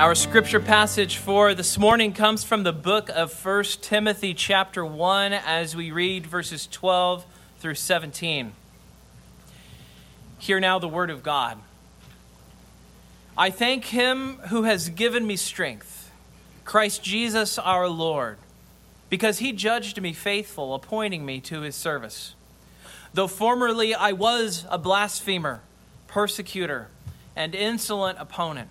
Our scripture passage for this morning comes from the book of 1 Timothy, chapter 1, as we read verses 12 through 17. Hear now the word of God. I thank him who has given me strength, Christ Jesus our Lord, because he judged me faithful, appointing me to his service. Though formerly I was a blasphemer, persecutor, and insolent opponent,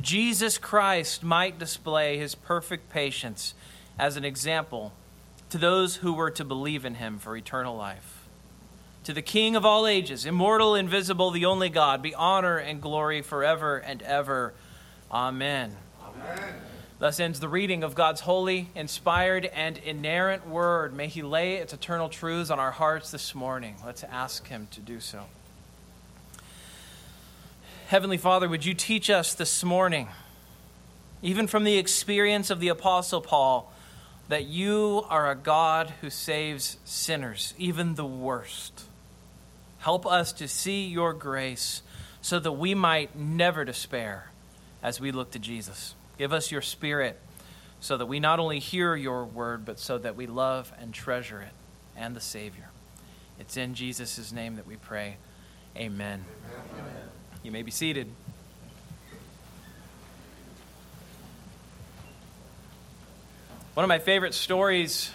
Jesus Christ might display his perfect patience as an example to those who were to believe in him for eternal life. To the King of all ages, immortal, invisible, the only God, be honor and glory forever and ever. Amen. Amen. Thus ends the reading of God's holy, inspired, and inerrant word. May He lay its eternal truths on our hearts this morning. Let's ask Him to do so. Heavenly Father, would you teach us this morning, even from the experience of the Apostle Paul, that you are a God who saves sinners, even the worst. Help us to see your grace so that we might never despair as we look to Jesus. Give us your spirit so that we not only hear your word, but so that we love and treasure it and the Savior. It's in Jesus' name that we pray. Amen. Amen. You may be seated. One of my favorite stories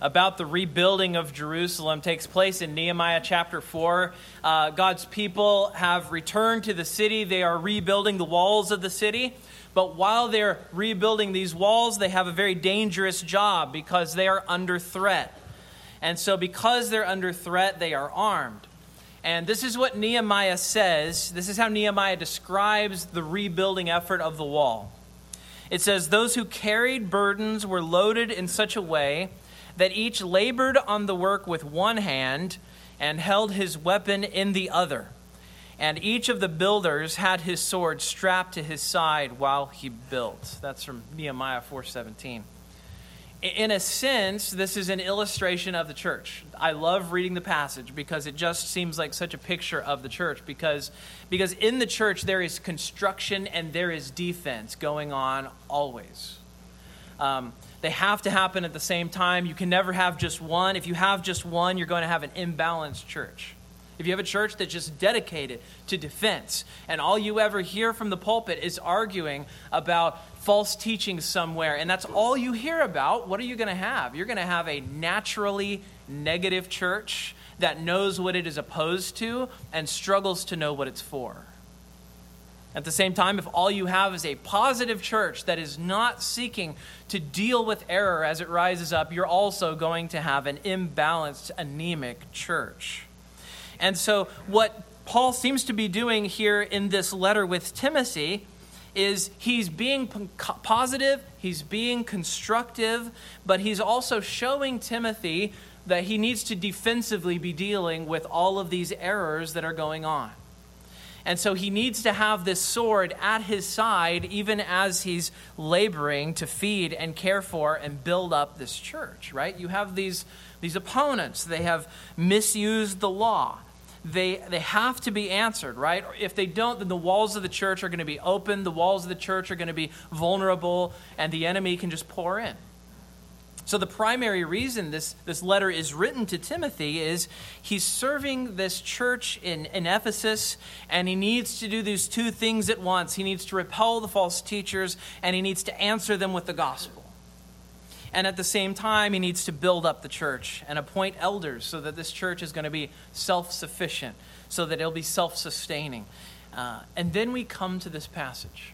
about the rebuilding of Jerusalem takes place in Nehemiah chapter 4. Uh, God's people have returned to the city, they are rebuilding the walls of the city. But while they're rebuilding these walls, they have a very dangerous job because they are under threat. And so, because they're under threat, they are armed. And this is what Nehemiah says. This is how Nehemiah describes the rebuilding effort of the wall. It says, Those who carried burdens were loaded in such a way that each labored on the work with one hand and held his weapon in the other. And each of the builders had his sword strapped to his side while he built. That's from Nehemiah 4:17 in a sense, this is an illustration of the church. I love reading the passage because it just seems like such a picture of the church because, because in the church there is construction and there is defense going on always. Um, they have to happen at the same time. You can never have just one. If you have just one, you're going to have an imbalanced church. If you have a church that's just dedicated to defense, and all you ever hear from the pulpit is arguing about false teaching somewhere, and that's all you hear about, what are you going to have? You're going to have a naturally negative church that knows what it is opposed to and struggles to know what it's for. At the same time, if all you have is a positive church that is not seeking to deal with error as it rises up, you're also going to have an imbalanced, anemic church. And so, what Paul seems to be doing here in this letter with Timothy is he's being positive, he's being constructive, but he's also showing Timothy that he needs to defensively be dealing with all of these errors that are going on. And so he needs to have this sword at his side even as he's laboring to feed and care for and build up this church, right? You have these, these opponents, they have misused the law they, they have to be answered, right? If they don't, then the walls of the church are going to be open, the walls of the church are going to be vulnerable, and the enemy can just pour in. So, the primary reason this, this letter is written to Timothy is he's serving this church in, in Ephesus, and he needs to do these two things at once. He needs to repel the false teachers, and he needs to answer them with the gospel. And at the same time, he needs to build up the church and appoint elders so that this church is going to be self sufficient, so that it'll be self sustaining. Uh, and then we come to this passage.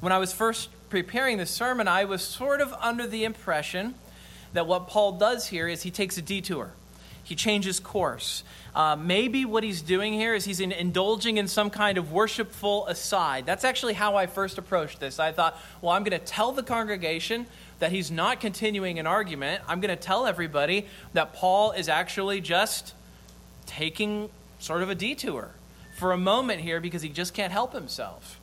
When I was first preparing this sermon, I was sort of under the impression that what Paul does here is he takes a detour. he changes course. Uh, maybe what he's doing here is he's in, indulging in some kind of worshipful aside. That's actually how I first approached this. I thought, well, I'm going to tell the congregation that he's not continuing an argument. I'm going to tell everybody that Paul is actually just taking sort of a detour for a moment here because he just can't help himself.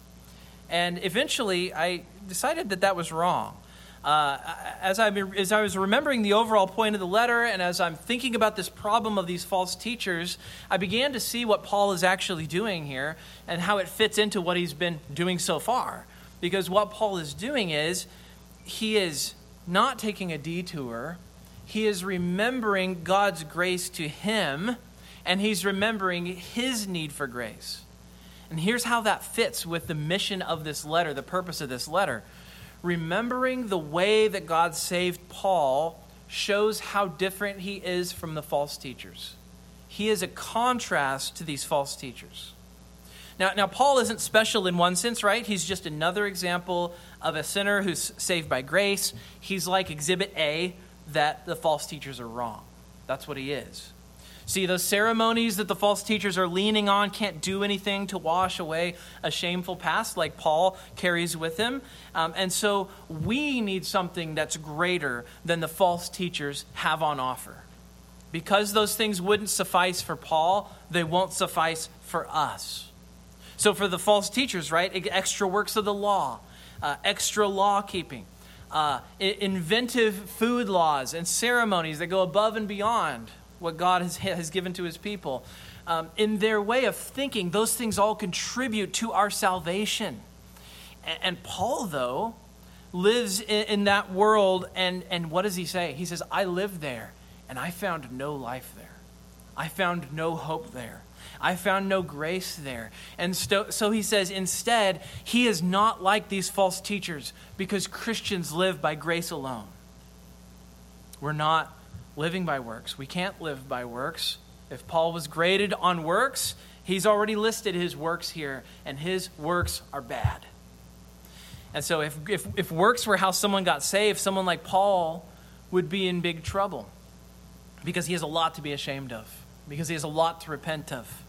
And eventually, I decided that that was wrong. Uh, as, I, as I was remembering the overall point of the letter, and as I'm thinking about this problem of these false teachers, I began to see what Paul is actually doing here and how it fits into what he's been doing so far. Because what Paul is doing is he is not taking a detour, he is remembering God's grace to him, and he's remembering his need for grace. And here's how that fits with the mission of this letter, the purpose of this letter remembering the way that God saved Paul shows how different he is from the false teachers. He is a contrast to these false teachers. Now, now, Paul isn't special in one sense, right? He's just another example of a sinner who's saved by grace. He's like Exhibit A that the false teachers are wrong. That's what he is. See, those ceremonies that the false teachers are leaning on can't do anything to wash away a shameful past like Paul carries with him. Um, and so we need something that's greater than the false teachers have on offer. Because those things wouldn't suffice for Paul, they won't suffice for us. So, for the false teachers, right, extra works of the law, uh, extra law keeping, uh, inventive food laws and ceremonies that go above and beyond what God has, has given to his people. Um, in their way of thinking, those things all contribute to our salvation. And, and Paul, though, lives in, in that world, and, and what does he say? He says, I lived there, and I found no life there. I found no hope there. I found no grace there. And so, so, he says, instead, he is not like these false teachers because Christians live by grace alone. We're not living by works. We can't live by works. If Paul was graded on works, he's already listed his works here, and his works are bad. And so, if, if, if works were how someone got saved, someone like Paul would be in big trouble because he has a lot to be ashamed of, because he has a lot to repent of,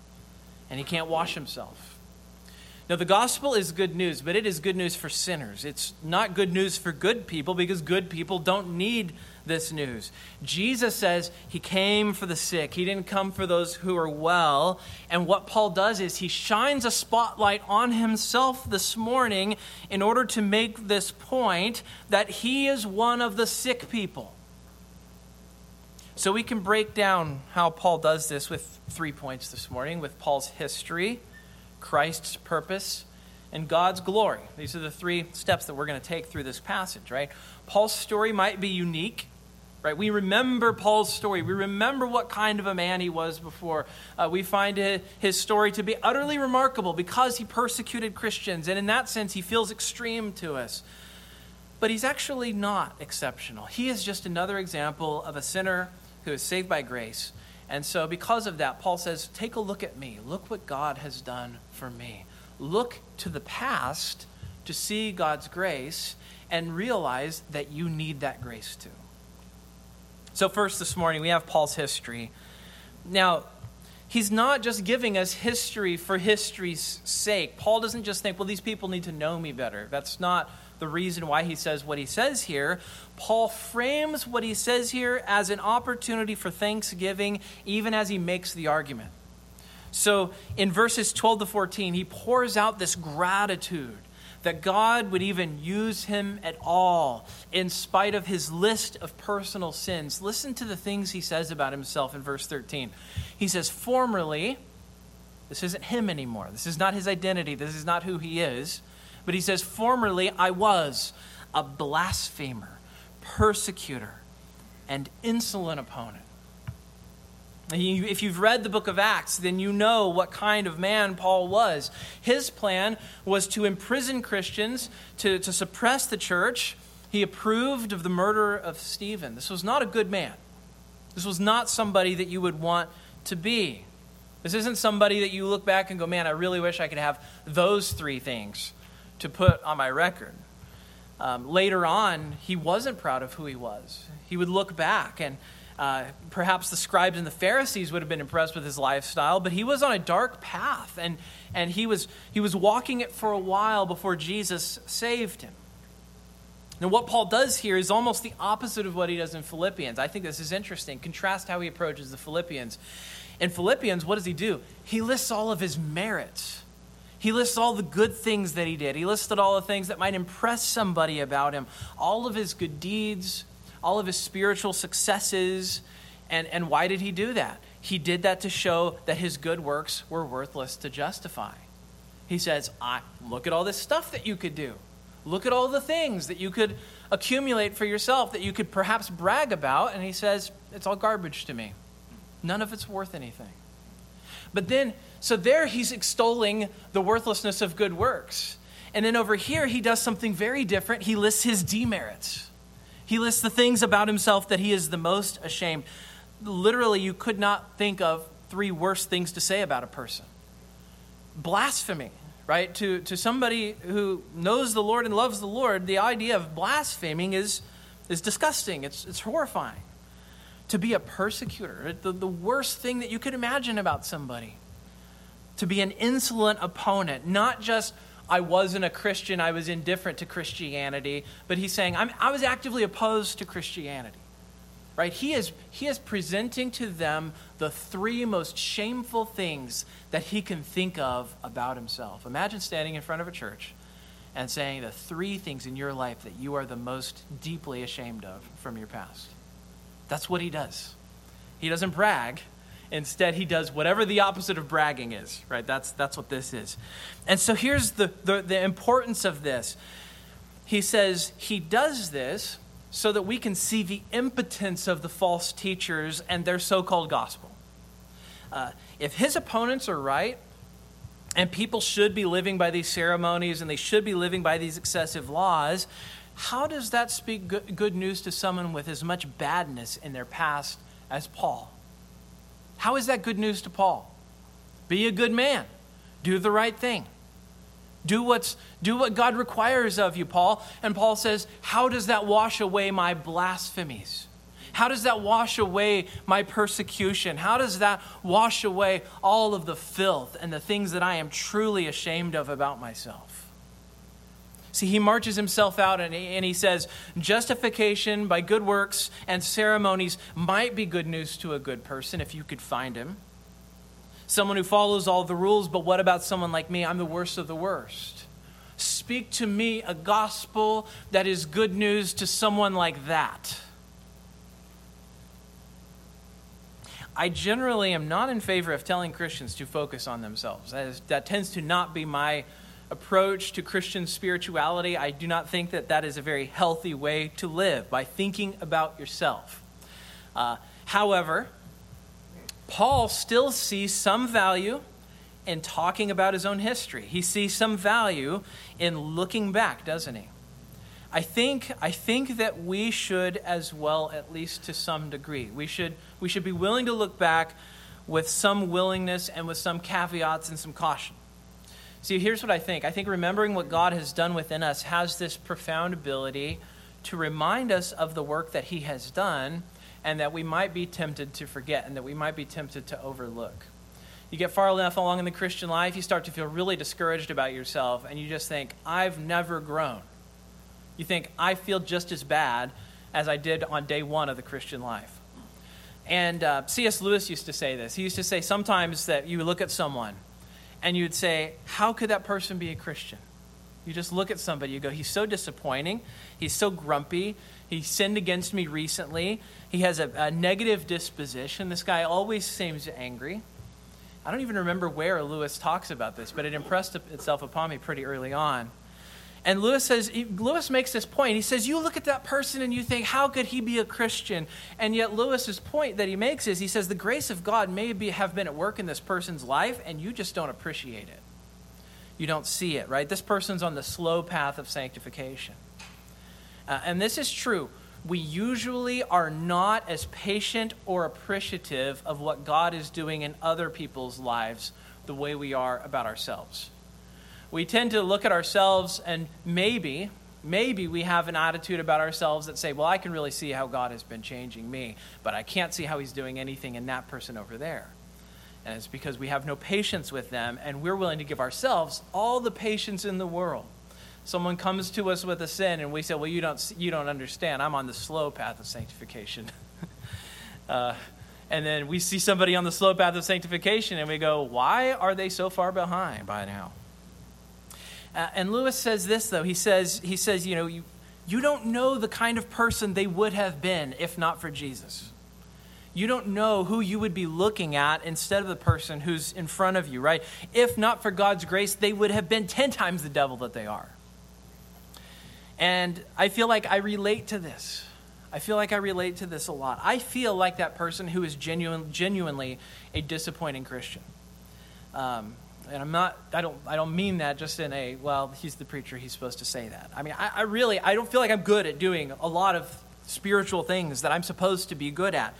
and he can't wash himself. Now, the gospel is good news, but it is good news for sinners. It's not good news for good people because good people don't need this news. Jesus says he came for the sick, he didn't come for those who are well. And what Paul does is he shines a spotlight on himself this morning in order to make this point that he is one of the sick people. So we can break down how Paul does this with three points this morning with Paul's history, Christ's purpose, and God's glory. These are the three steps that we're going to take through this passage, right? Paul's story might be unique right? We remember Paul's story. We remember what kind of a man he was before. Uh, we find his story to be utterly remarkable because he persecuted Christians, and in that sense, he feels extreme to us. But he's actually not exceptional. He is just another example of a sinner who is saved by grace. And so, because of that, Paul says, Take a look at me. Look what God has done for me. Look to the past to see God's grace and realize that you need that grace too. So, first this morning, we have Paul's history. Now, he's not just giving us history for history's sake. Paul doesn't just think, well, these people need to know me better. That's not the reason why he says what he says here. Paul frames what he says here as an opportunity for thanksgiving, even as he makes the argument. So, in verses 12 to 14, he pours out this gratitude that God would even use him at all in spite of his list of personal sins. Listen to the things he says about himself in verse 13. He says, Formerly, this isn't him anymore. This is not his identity. This is not who he is. But he says, Formerly, I was a blasphemer, persecutor, and insolent opponent. If you've read the book of Acts, then you know what kind of man Paul was. His plan was to imprison Christians, to, to suppress the church. He approved of the murder of Stephen. This was not a good man. This was not somebody that you would want to be. This isn't somebody that you look back and go, man, I really wish I could have those three things to put on my record. Um, later on, he wasn't proud of who he was. He would look back and Uh, perhaps the scribes and the Pharisees would have been impressed with his lifestyle, but he was on a dark path, and, and he, was, he was walking it for a while before Jesus saved him. Now, what Paul does here is almost the opposite of what he does in Philippians. I think this is interesting. Contrast how he approaches the Philippians. In Philippians, what does he do? He lists all of his merits. He lists all the good things that he did. He listed all the things that might impress somebody about him, all of his good deeds, all of his spiritual successes. And, and why did he do that? He did that to show that his good works were worthless to justify. He says, I, Look at all this stuff that you could do. Look at all the things that you could accumulate for yourself, that you could perhaps brag about. And he says, It's all garbage to me. None of it's worth anything. But then, so there he's extolling the worthlessness of good works. And then over here, he does something very different. He lists his demerits. He lists the things about himself that he is the most ashamed. Literally, you could not think of three worse things to say about a person blasphemy, right? To, to somebody who knows the Lord and loves the Lord, the idea of blaspheming is, is disgusting, it's, it's horrifying. To be a persecutor, the, the worst thing that you could imagine about somebody. To be an insolent opponent, not just I wasn't a Christian, I was indifferent to Christianity, but he's saying, I was actively opposed to Christianity. Right? He is, he is presenting to them the three most shameful things that he can think of about himself. Imagine standing in front of a church and saying the three things in your life that you are the most deeply ashamed of from your past. That's what he does. He doesn't brag, Instead, he does whatever the opposite of bragging is, right? That's, that's what this is. And so here's the, the, the importance of this. He says he does this so that we can see the impotence of the false teachers and their so called gospel. Uh, if his opponents are right, and people should be living by these ceremonies and they should be living by these excessive laws, how does that speak good news to someone with as much badness in their past as Paul? How is that good news to Paul? Be a good man. Do the right thing. Do, what's, do what God requires of you, Paul. And Paul says, How does that wash away my blasphemies? How does that wash away my persecution? How does that wash away all of the filth and the things that I am truly ashamed of about myself? See, he marches himself out and he, and he says, justification by good works and ceremonies might be good news to a good person if you could find him. Someone who follows all the rules, but what about someone like me? I'm the worst of the worst. Speak to me a gospel that is good news to someone like that. I generally am not in favor of telling Christians to focus on themselves. That, is, that tends to not be my approach to Christian spirituality, I do not think that that is a very healthy way to live by thinking about yourself. Uh, however, Paul still sees some value in talking about his own history. He sees some value in looking back, doesn't he? I think, I think that we should as well, at least to some degree. We should, we should be willing to look back with some willingness and with some caveats and some caution. See, here's what I think I think remembering what God has done within us has this profound ability to remind us of the work that He has done and that we might be tempted to forget and that we might be tempted to overlook. You get far enough along in the Christian life, you start to feel really discouraged about yourself, and you just think, I've never grown. You think, I feel just as bad as I did on day one of the Christian life. And uh, C.S. Lewis used to say this. He used to say sometimes that you look at someone and you'd say, How could that person be a Christian? You just look at somebody, you go, He's so disappointing. He's so grumpy. He sinned against me recently. He has a, a negative disposition. This guy always seems angry. I don't even remember where Lewis talks about this, but it impressed itself upon me pretty early on. And Lewis says, Lewis makes this point. He says, You look at that person and you think, How could he be a Christian? And yet, Lewis's point that he makes is he says, The grace of God may be, have been at work in this person's life, and you just don't appreciate it. You don't see it, right? This person's on the slow path of sanctification. Uh, and this is true. We usually are not as patient or appreciative of what God is doing in other people's lives the way we are about ourselves we tend to look at ourselves and maybe, maybe we have an attitude about ourselves that say, well, I can really see how God has been changing me, but I can't see how he's doing anything in that person over there. And it's because we have no patience with them, and we're willing to give ourselves all the patience in the world. Someone comes to us with a sin, and we say, well, you don't, you don't understand. I'm on the slow path of sanctification. uh, and then we see somebody on the slow path of sanctification, and we go, why are they so far behind by now? Uh, and Lewis says this, though. He says, he says you know, you, you don't know the kind of person they would have been if not for Jesus. You don't know who you would be looking at instead of the person who's in front of you, right? If not for God's grace, they would have been 10 times the devil that they are. And I feel like I relate to this. I feel like I relate to this a lot. I feel like that person who is genuine, genuinely a disappointing Christian. Um, and I'm not, I don't, I don't mean that just in a, well, he's the preacher, he's supposed to say that. I mean, I, I really, I don't feel like I'm good at doing a lot of spiritual things that I'm supposed to be good at.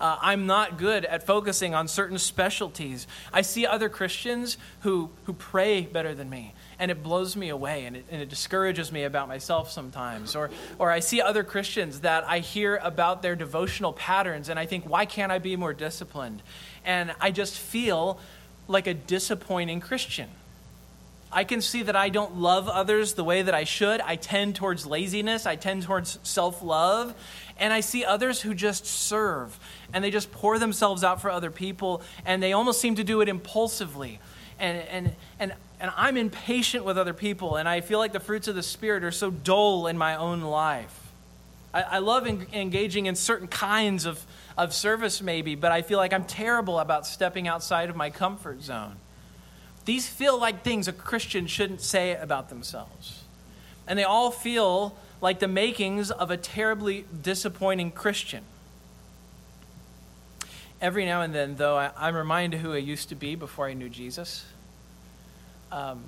Uh, I'm not good at focusing on certain specialties. I see other Christians who, who pray better than me, and it blows me away, and it, and it discourages me about myself sometimes. Or, or I see other Christians that I hear about their devotional patterns, and I think, why can't I be more disciplined? And I just feel like a disappointing Christian. I can see that I don't love others the way that I should. I tend towards laziness, I tend towards self love. And I see others who just serve and they just pour themselves out for other people and they almost seem to do it impulsively. And, and, and, and I'm impatient with other people and I feel like the fruits of the Spirit are so dull in my own life. I, I love en- engaging in certain kinds of, of service, maybe, but I feel like I'm terrible about stepping outside of my comfort zone. These feel like things a Christian shouldn't say about themselves. And they all feel like the makings of a terribly disappointing Christian. Every now and then, though, I, am reminded who I used to be before I knew Jesus. Um,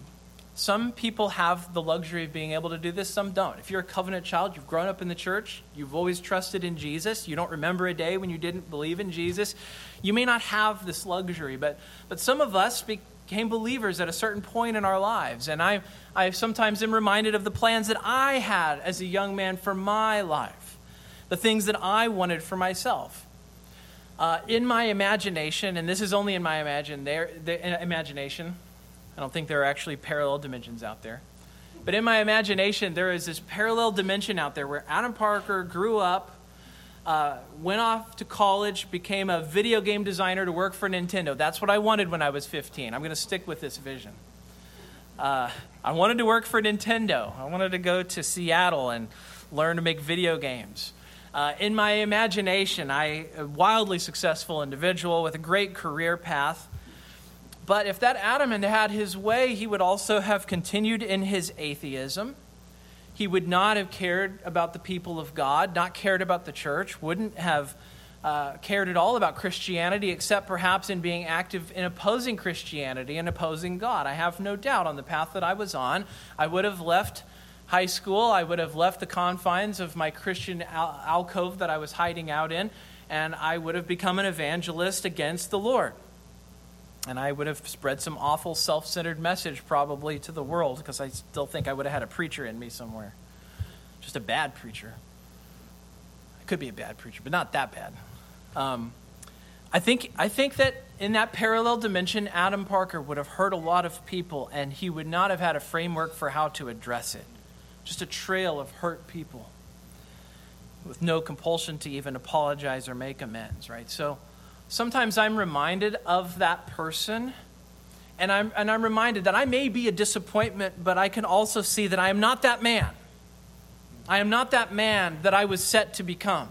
some people have the luxury of being able to do this, some don't. If you're a covenant child, you've grown up in the church, you've always trusted in Jesus, you don't remember a day when you didn't believe in Jesus, you may not have this luxury. But, but some of us became believers at a certain point in our lives. And I, I sometimes am reminded of the plans that I had as a young man for my life, the things that I wanted for myself. Uh, in my imagination, and this is only in my imagine, there, the, imagination, I don't think there are actually parallel dimensions out there. But in my imagination, there is this parallel dimension out there where Adam Parker grew up, uh, went off to college, became a video game designer to work for Nintendo. That's what I wanted when I was 15. I'm going to stick with this vision. Uh, I wanted to work for Nintendo. I wanted to go to Seattle and learn to make video games. Uh, in my imagination, I a wildly successful individual with a great career path. But if that Adam had had his way, he would also have continued in his atheism. He would not have cared about the people of God, not cared about the church, wouldn't have uh, cared at all about Christianity, except perhaps in being active in opposing Christianity and opposing God. I have no doubt on the path that I was on, I would have left high school, I would have left the confines of my Christian al- alcove that I was hiding out in, and I would have become an evangelist against the Lord. And I would have spread some awful self centered message probably to the world because I still think I would have had a preacher in me somewhere. Just a bad preacher. I could be a bad preacher, but not that bad. Um, I think, I think that in that parallel dimension, Adam Parker would have hurt a lot of people and he would not have had a framework for how to address it. Just a trail of hurt people with no compulsion to even apologize or make amends, right? So, sometimes I'm reminded of that person. And I'm, and I'm reminded that I may be a disappointment, but I can also see that I am not that man. I am not that man that I was set to become.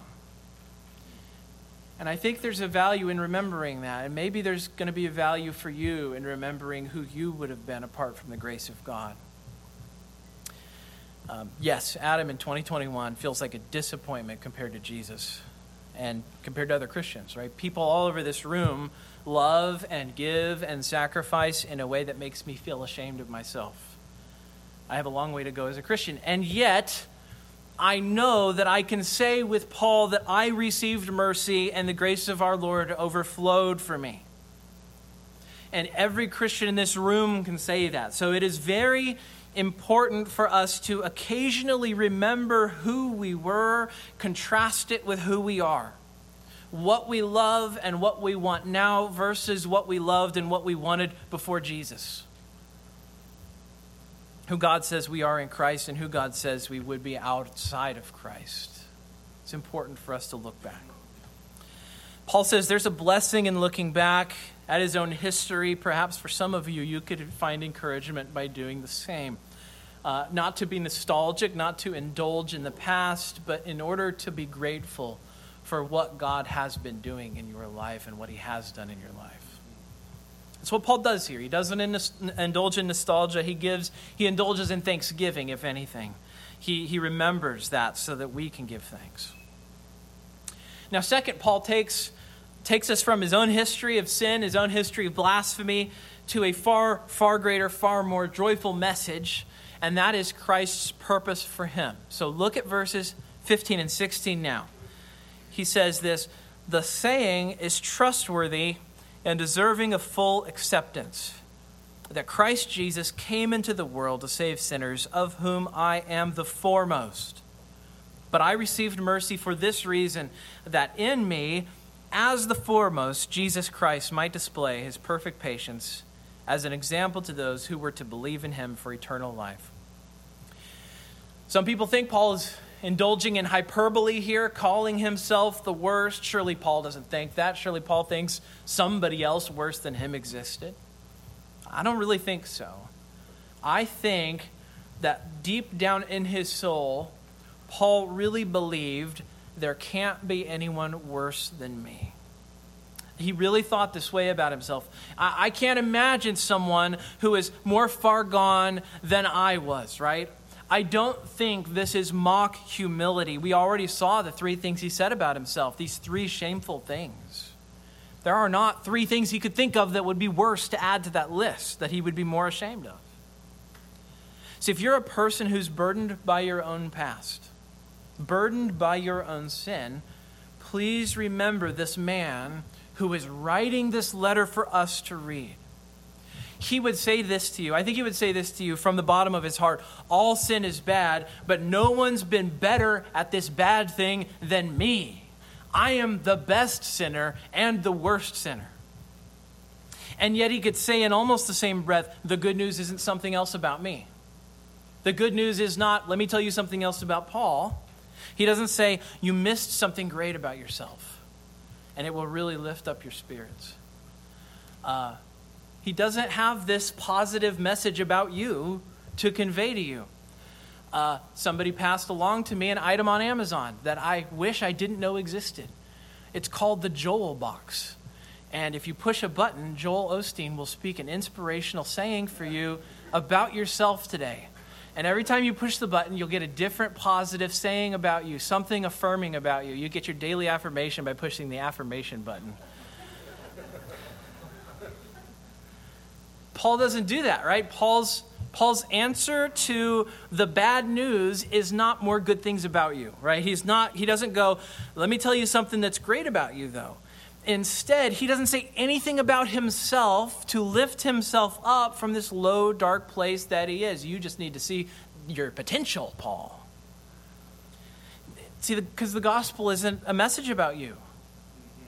And I think there's a value in remembering that. And maybe there's going to be a value for you in remembering who you would have been apart from the grace of God. Um, yes, Adam in 2021 feels like a disappointment compared to Jesus and compared to other Christians, right? People all over this room love and give and sacrifice in a way that makes me feel ashamed of myself. I have a long way to go as a Christian. And yet, I know that I can say with Paul that I received mercy and the grace of our Lord overflowed for me. And every Christian in this room can say that. So it is very important for us to occasionally remember who we were, contrast it with who we are. What we love and what we want now versus what we loved and what we wanted before Jesus. Who God says we are in Christ and who God says we would be outside of Christ. It's important for us to look back. Paul says there's a blessing in looking back at his own history. Perhaps for some of you, you could find encouragement by doing the same. Uh, not to be nostalgic, not to indulge in the past, but in order to be grateful for what God has been doing in your life and what he has done in your life. That's what Paul does here. He doesn't indulge in nostalgia. He gives, he indulges in thanksgiving, if anything. He, he remembers that so that we can give thanks. Now, second, Paul takes takes us from his own history of sin, his own history of blasphemy, to a far, far greater, far more joyful message, and that is Christ's purpose for him. So look at verses 15 and 16 now. He says this The saying is trustworthy and deserving of full acceptance that Christ Jesus came into the world to save sinners, of whom I am the foremost. But I received mercy for this reason that in me, as the foremost, Jesus Christ might display his perfect patience as an example to those who were to believe in him for eternal life. Some people think Paul is indulging in hyperbole here, calling himself the worst. Surely Paul doesn't think that. Surely Paul thinks somebody else worse than him existed. I don't really think so. I think that deep down in his soul, Paul really believed there can't be anyone worse than me. He really thought this way about himself. I, I, can't imagine someone who is more far gone than I was, right? I don't think this is mock humility. We already saw the three things he said about himself, these three shameful things. There are not three things he could think of that would be worse to add to that list that he would be more ashamed of. See, if you're a person who's burdened by your own past, burdened by your own sin, please remember this man who is writing this letter for us to read. He would say this to you. I think he would say this to you from the bottom of his heart All sin is bad, but no one's been better at this bad thing than me. I am the best sinner and the worst sinner. And yet he could say in almost the same breath, the good news isn't something else about me. The good news is not, let me tell you something else about Paul. He doesn't say, You missed something great about yourself, and it will really lift up your spirits. Uh, he doesn't have this positive message about you to convey to you. Uh, somebody passed along to me an item on Amazon that I wish I didn't know existed. It's called the Joel Box. And if you push a button, Joel Osteen will speak an inspirational saying for you about yourself today. And every time you push the button, you'll get a different positive saying about you, something affirming about you. You get your daily affirmation by pushing the affirmation button. Paul doesn't do that, right? Paul's Paul's answer to the bad news is not more good things about you, right? He's not he doesn't go, "Let me tell you something that's great about you though." Instead, he doesn't say anything about himself to lift himself up from this low, dark place that he is. You just need to see your potential, Paul. See, because the, the gospel isn't a message about you.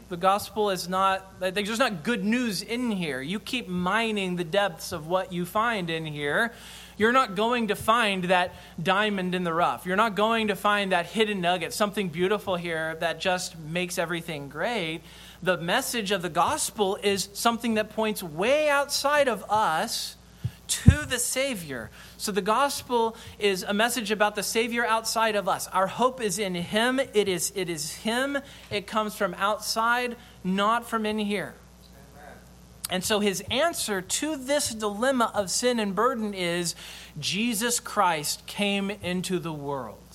The gospel is not, there's not good news in here. You keep mining the depths of what you find in here. You're not going to find that diamond in the rough. You're not going to find that hidden nugget, something beautiful here that just makes everything great the message of the gospel is something that points way outside of us to the Savior. So the gospel is a message about the Savior outside of us. Our hope is in Him. It is, it is Him. It comes from outside, not from in here. And so his answer to this dilemma of sin and burden is Jesus Christ came into the world.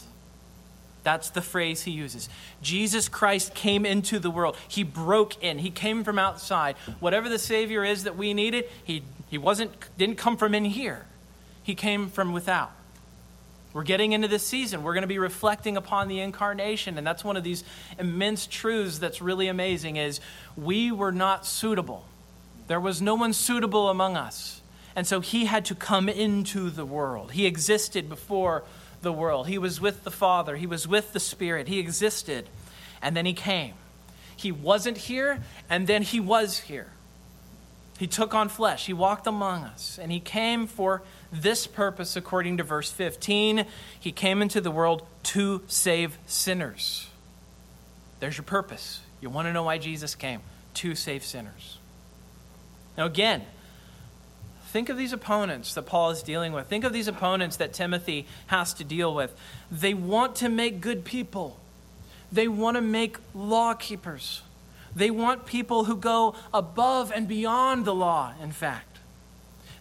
That's the phrase he uses. Jesus Christ came into the world. He broke in. He came from outside. Whatever the Savior is that we needed, he, he wasn't, didn't come from in here. He came from without. We're getting into this season. We're going to be reflecting upon the incarnation, and that's one of these immense truths that's really amazing is we were not suitable. There was no one suitable among us. And so he had to come into the world. He existed before the world. He was with the Father, he was with the Spirit. He existed, and then he came. He wasn't here, and then he was here. He took on flesh, he walked among us, and he came for this purpose, according to verse 15. He came into the world to save sinners. There's your purpose. You want to know why Jesus came? To save sinners. Now, again, think of these opponents that Paul is dealing with. Think of these opponents that Timothy has to deal with. They want to make good people, they want to make law keepers. They want people who go above and beyond the law, in fact.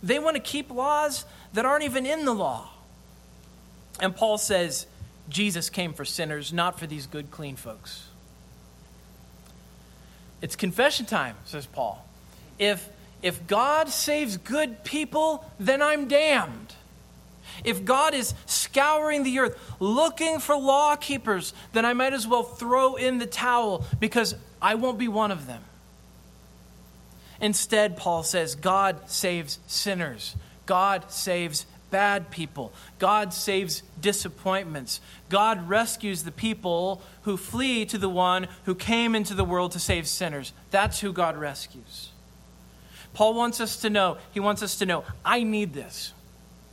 They want to keep laws that aren't even in the law. And Paul says, Jesus came for sinners, not for these good, clean folks. It's confession time, says Paul. If, if God saves good people, then I'm damned. If God is scouring the earth looking for law keepers, then I might as well throw in the towel because I won't be one of them. Instead, Paul says, God saves sinners. God saves bad people. God saves disappointments. God rescues the people who flee to the one who came into the world to save sinners. That's who God rescues. Paul wants us to know, he wants us to know, I need this.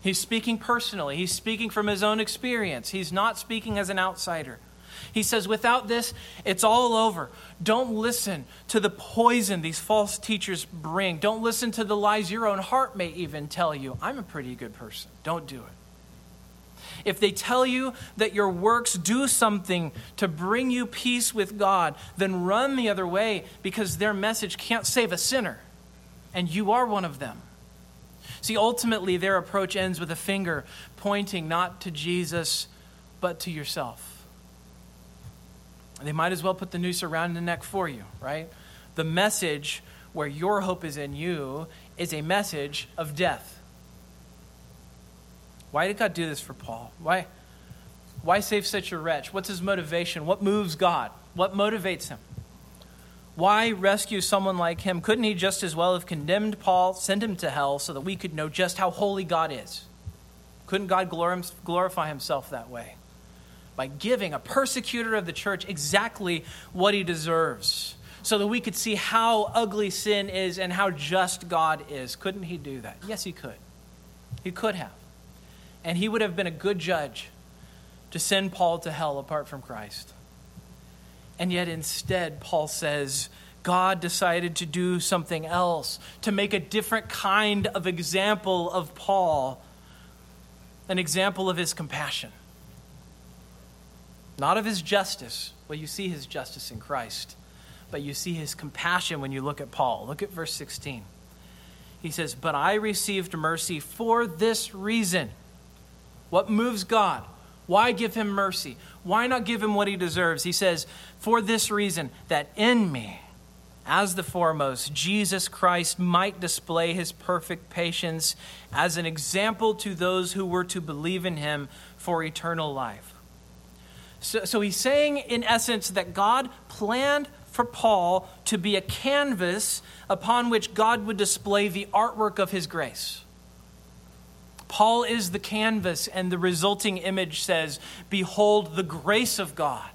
He's speaking personally, he's speaking from his own experience. He's not speaking as an outsider. He says, without this, it's all over. Don't listen to the poison these false teachers bring. Don't listen to the lies your own heart may even tell you. I'm a pretty good person. Don't do it. If they tell you that your works do something to bring you peace with God, then run the other way because their message can't save a sinner, and you are one of them. See, ultimately, their approach ends with a finger pointing not to Jesus, but to yourself. They might as well put the noose around the neck for you, right? The message where your hope is in you is a message of death. Why did God do this for Paul? Why, why save such a wretch? What's his motivation? What moves God? What motivates him? Why rescue someone like him? Couldn't he just as well have condemned Paul, sent him to hell, so that we could know just how holy God is? Couldn't God glorify himself that way? by giving a persecutor of the church exactly what he deserves so that we could see how ugly sin is and how just God is. Couldn't he do that? Yes, he could. He could have. And he would have been a good judge to send Paul to hell apart from Christ. And yet, instead, Paul says, God decided to do something else, to make a different kind of example of Paul, an example of his compassion not of his justice. Well, you see his justice in Christ, but you see his compassion when you look at Paul. Look at verse 16. He says, But I received mercy for this reason. What moves God? Why give him mercy? Why not give him what he deserves? He says, For this reason, that in me, as the foremost, Jesus Christ might display his perfect patience as an example to those who were to believe in him for eternal life. So, so he's saying, in essence, that God planned for Paul to be a canvas upon which God would display the artwork of his grace. Paul is the canvas, and the resulting image says, Behold the grace of God.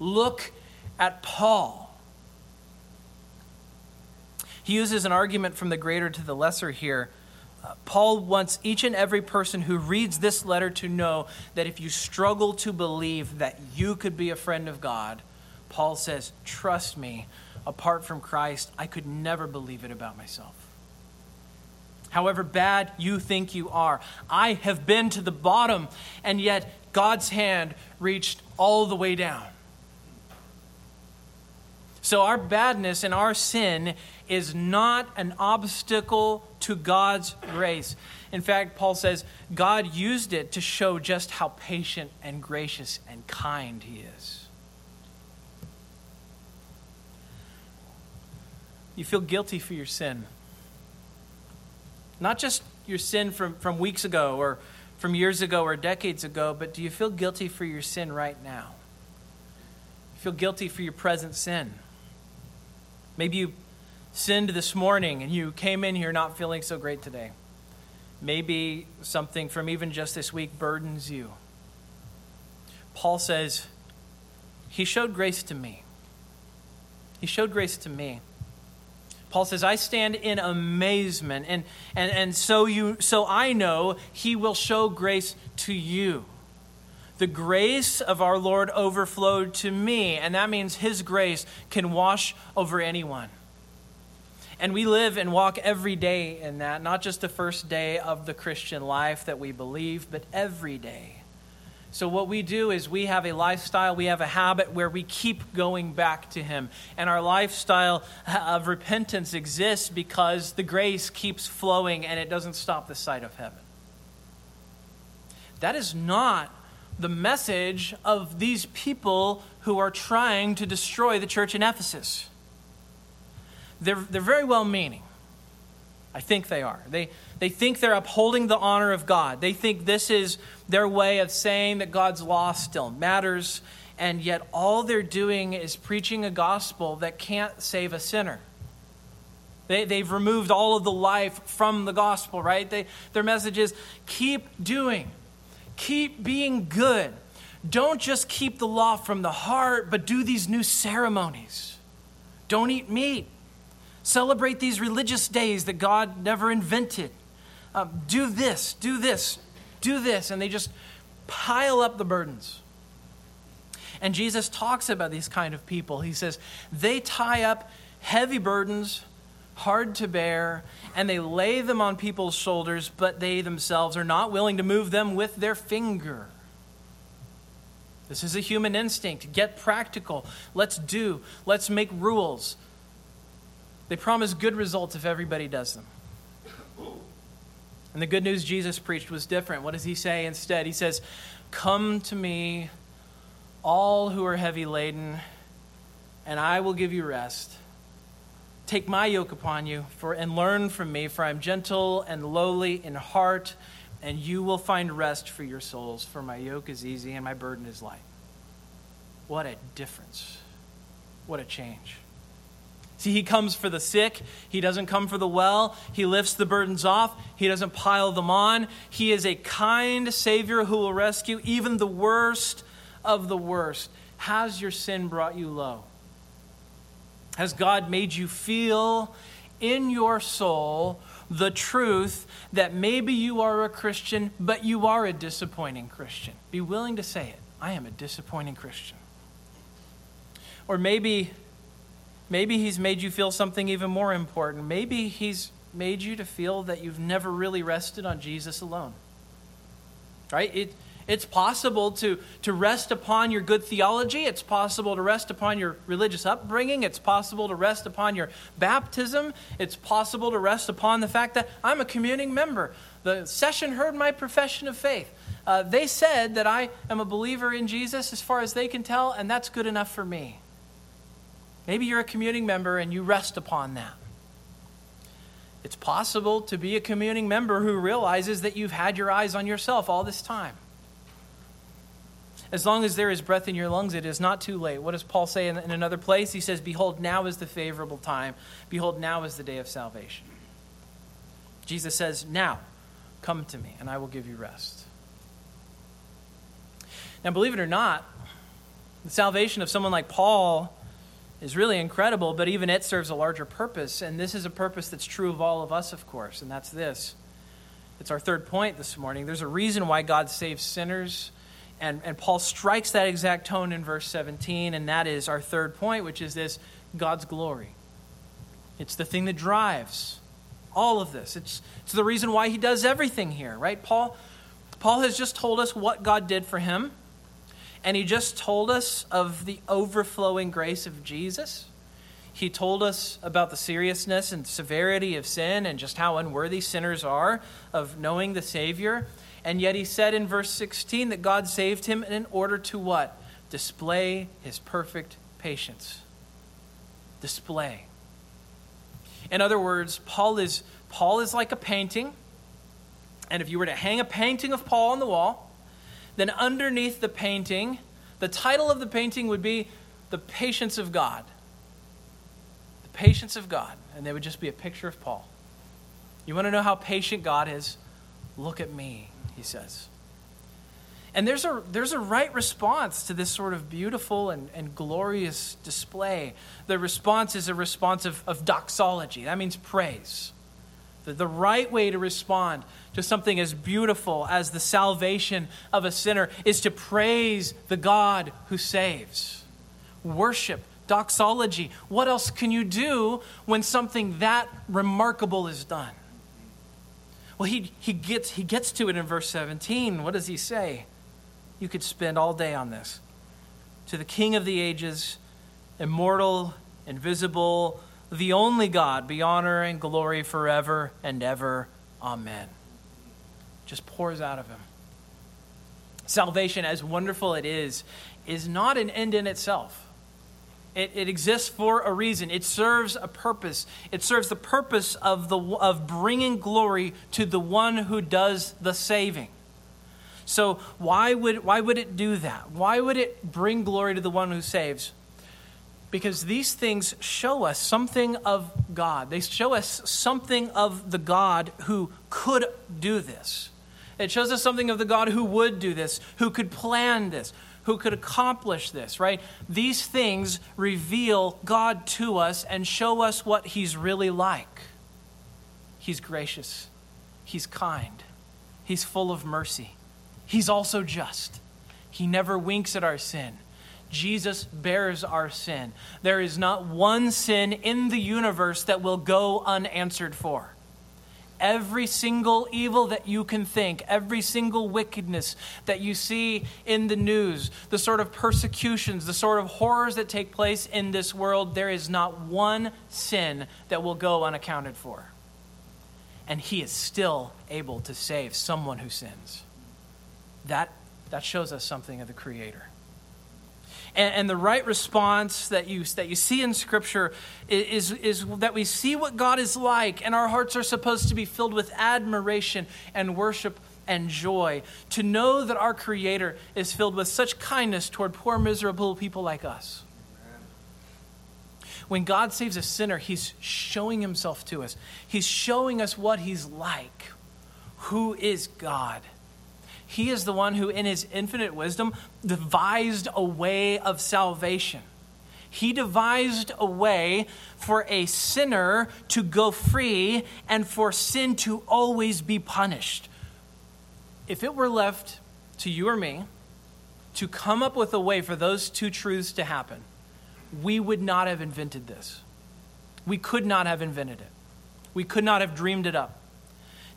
Look at Paul. He uses an argument from the greater to the lesser here uh, Paul wants each and every person who reads this letter to know that if you struggle to believe that you could be a friend of God, Paul says, Trust me, apart from Christ, I could never believe it about myself. However bad you think you are, I have been to the bottom, and yet God's hand reached all the way down. So, our badness and our sin is not an obstacle to God's grace. In fact, Paul says God used it to show just how patient and gracious and kind He is. You feel guilty for your sin. Not just your sin from, from weeks ago or from years ago or decades ago, but do you feel guilty for your sin right now? You feel guilty for your present sin? Maybe you sinned this morning and you came in here not feeling so great today. maybe something from even just this week burdens you. Paul says, He showed grace to me. He showed grace to me. Paul says, I stand in amazement, and, and, and so, you, so I know he will show grace to you. The grace of our Lord overflowed to me, and that means his grace can wash over anyone. And we live and walk every day in that, not just the first day of the Christian life that we believe, but every day. So, what we do is we have a lifestyle, we have a habit where we keep going back to Him. And our lifestyle of repentance exists because the grace keeps flowing and it doesn't stop the sight of heaven. That is not the message of these people who are trying to destroy the church in Ephesus. They're, they're very well meaning. I think they are. They, they think they're upholding the honor of God. They think this is their way of saying that God's law still matters, and yet all they're doing is preaching a gospel that can't save a sinner. They, they've removed all of the life from the gospel, right? They, their message is keep doing, keep being good. Don't just keep the law from the heart, but do these new ceremonies. Don't eat meat. Celebrate these religious days that God never invented. Um, do this, do this, do this. And they just pile up the burdens. And Jesus talks about these kind of people. He says, they tie up heavy burdens, hard to bear, and they lay them on people's shoulders, but they themselves are not willing to move them with their finger. This is a human instinct. Get practical. Let's do. Let's make rules. They promise good results if everybody does them. And the good news Jesus preached was different. What does he say instead? He says, Come to me, all who are heavy laden, and I will give you rest. Take my yoke upon you for, and learn from me, for I am gentle and lowly in heart, and you will find rest for your souls. For my yoke is easy and my burden is light. What a difference! What a change. See, he comes for the sick. He doesn't come for the well. He lifts the burdens off. He doesn't pile them on. He is a kind Savior who will rescue even the worst of the worst. Has your sin brought you low? Has God made you feel in your soul the truth that maybe you are a Christian, but you are a disappointing Christian? Be willing to say it. I am a disappointing Christian. Or maybe Maybe he's made you feel something even more important. Maybe he's made you to feel that you've never really rested on Jesus alone. Right? It, it's possible to, to rest upon your good theology. It's possible to rest upon your religious upbringing. It's possible to rest upon your baptism. It's possible to rest upon the fact that I'm a communing member. The session heard my profession of faith. Uh, they said that I am a believer in Jesus as far as they can tell, and that's good enough for me. Maybe you're a communing member and you rest upon that. It's possible to be a communing member who realizes that you've had your eyes on yourself all this time. As long as there is breath in your lungs, it is not too late. What does Paul say in, another place? He says, Behold, now is the favorable time. Behold, now is the day of salvation. Jesus says, Now, come to me, and I will give you rest. Now, believe it or not, the salvation of someone like Paul is really incredible, but even it serves a larger purpose. And this is a purpose that's true of all of us, of course, and that's this. It's our third point this morning. There's a reason why God saves sinners. And, and Paul strikes that exact tone in verse 17, and that is our third point, which is this God's glory. It's the thing that drives all of this. It's, it's the reason why he does everything here, right? Paul, Paul has just told us what God did for him and he just told us of the overflowing grace of Jesus. He told us about the seriousness and severity of sin and just how unworthy sinners are of knowing the Savior. And yet he said in verse 16 that God saved him in order to what? Display his perfect patience. Display. In other words, Paul is, Paul is like a painting. And if you were to hang a painting of Paul on the wall, then underneath the painting, the title of the painting would be The Patience of God. The Patience of God. And they would just be a picture of Paul. You want to know how patient God is? Look at me, he says. And there's a, there's a right response to this sort of beautiful and, and glorious display. The response is a response of, of doxology. That means praise. The, right way to respond to something as beautiful as the salvation of a sinner is to praise the God who saves. Worship, doxology. What else can you do when something that remarkable is done? Well, he, he, gets, he gets to it in verse 17. What does he say? You could spend all day on this. To the King of the ages, immortal, invisible, the only God, be honor and glory forever and ever. Amen. Just pours out of him. Salvation, as wonderful it is, is not an end in itself. It, it, exists for a reason. It serves a purpose. It serves the purpose of, the, of bringing glory to the one who does the saving. So why would, why would it do that? Why would it bring glory to the one who saves? Because these things show us something of God. They show us something of the God who could do this. It shows us something of the God who would do this, who could plan this, who could accomplish this, right? These things reveal God to us and show us what He's really like. He's gracious, He's kind, He's full of mercy, He's also just. He never winks at our sin. Jesus bears our sin. There is not one sin in the universe that will go unanswered for. Every single evil that you can think, every single wickedness that you see in the news, the sort of persecutions, the sort of horrors that take place in this world, there is not one sin that will go unaccounted for. And He is still able to save someone who sins that, that shows us something of the Creator. And, and, the right response that you, that you see in Scripture is, is that we see what God is like, and our hearts are supposed to be filled with admiration and worship and joy to know that our Creator is filled with such kindness toward poor, miserable people like us. When God saves a sinner, He's showing Himself to us. He's showing us what He's like. Who is God? He is the one who, in his infinite wisdom, devised a way of salvation. He devised a way for a sinner to go free and for sin to always be punished. If it were left to you or me to come up with a way for those two truths to happen, we would not have invented this. We could not have invented it. We could not have dreamed it up.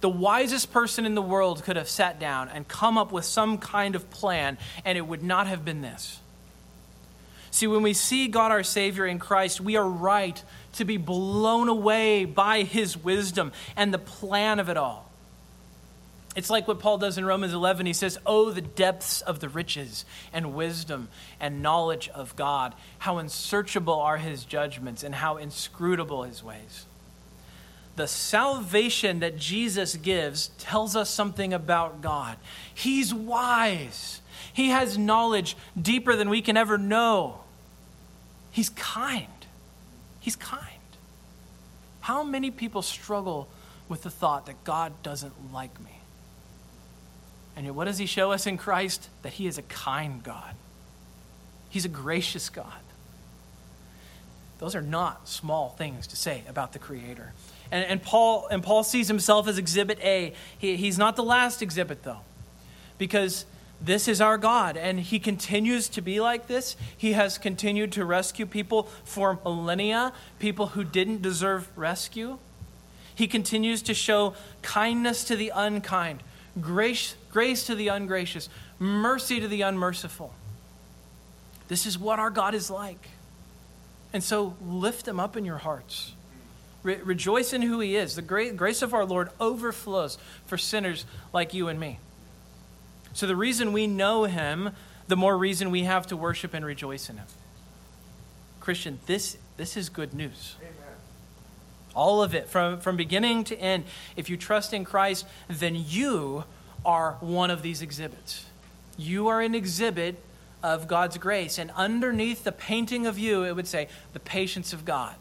The wisest person in the world could have sat down and come up with some kind of plan, and it would not have been this. See, when we see God our Savior in Christ, we are right to be blown away by His wisdom and the plan of it all. It's like what Paul does in Romans 11. He says, Oh, the depths of the riches and wisdom and knowledge of God. How unsearchable are His judgments and how inscrutable His ways the salvation that Jesus gives tells us something about God. He's wise, He has knowledge deeper than we can ever know. He's kind. He's kind. How many people struggle with the thought that God doesn't like me? And yet, what does He show us in Christ? That He is a kind God, He's a gracious God. Those are not small things to say about the Creator. And, and, Paul, and Paul sees himself as exhibit A. He, he's not the last exhibit, though, because this is our God, and he continues to be like this. He has continued to rescue people for millennia, people who didn't deserve rescue. He continues to show kindness to the unkind, grace, grace to the ungracious, mercy to the unmerciful. This is what our God is like. And so lift them up in your hearts. Re- rejoice in who he is. The great grace of our Lord overflows for sinners like you and me. So the reason we know him, the more reason we have to worship and rejoice in him. Christian, this, this is good news. Amen. All of it, from, from beginning to end. If you trust in Christ, then you are one of these exhibits. You are an exhibit of God's grace. And underneath the painting of you, it would say, the patience of God.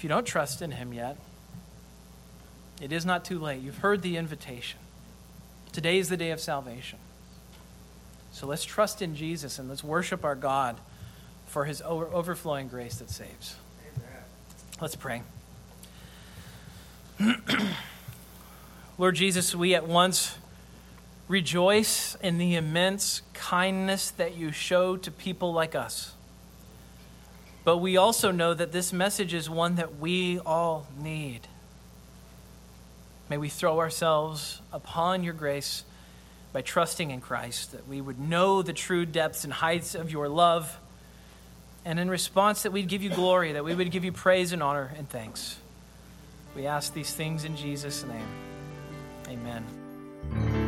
If you don't trust in Him yet, It is not too late. You've heard the invitation. Today is the day of salvation. So let's trust in Jesus and let's worship our God for his overflowing grace that saves. Amen. Let's pray. Lord Jesus, we at once rejoice in the immense kindness that you show to people like us. But we also know that this message is one that we all need. May we throw ourselves upon your grace by trusting in Christ, that we would know the true depths and heights of your love, and in response, that we'd give you glory, that we would give you praise and honor and thanks. We ask these things in Jesus' name. Amen.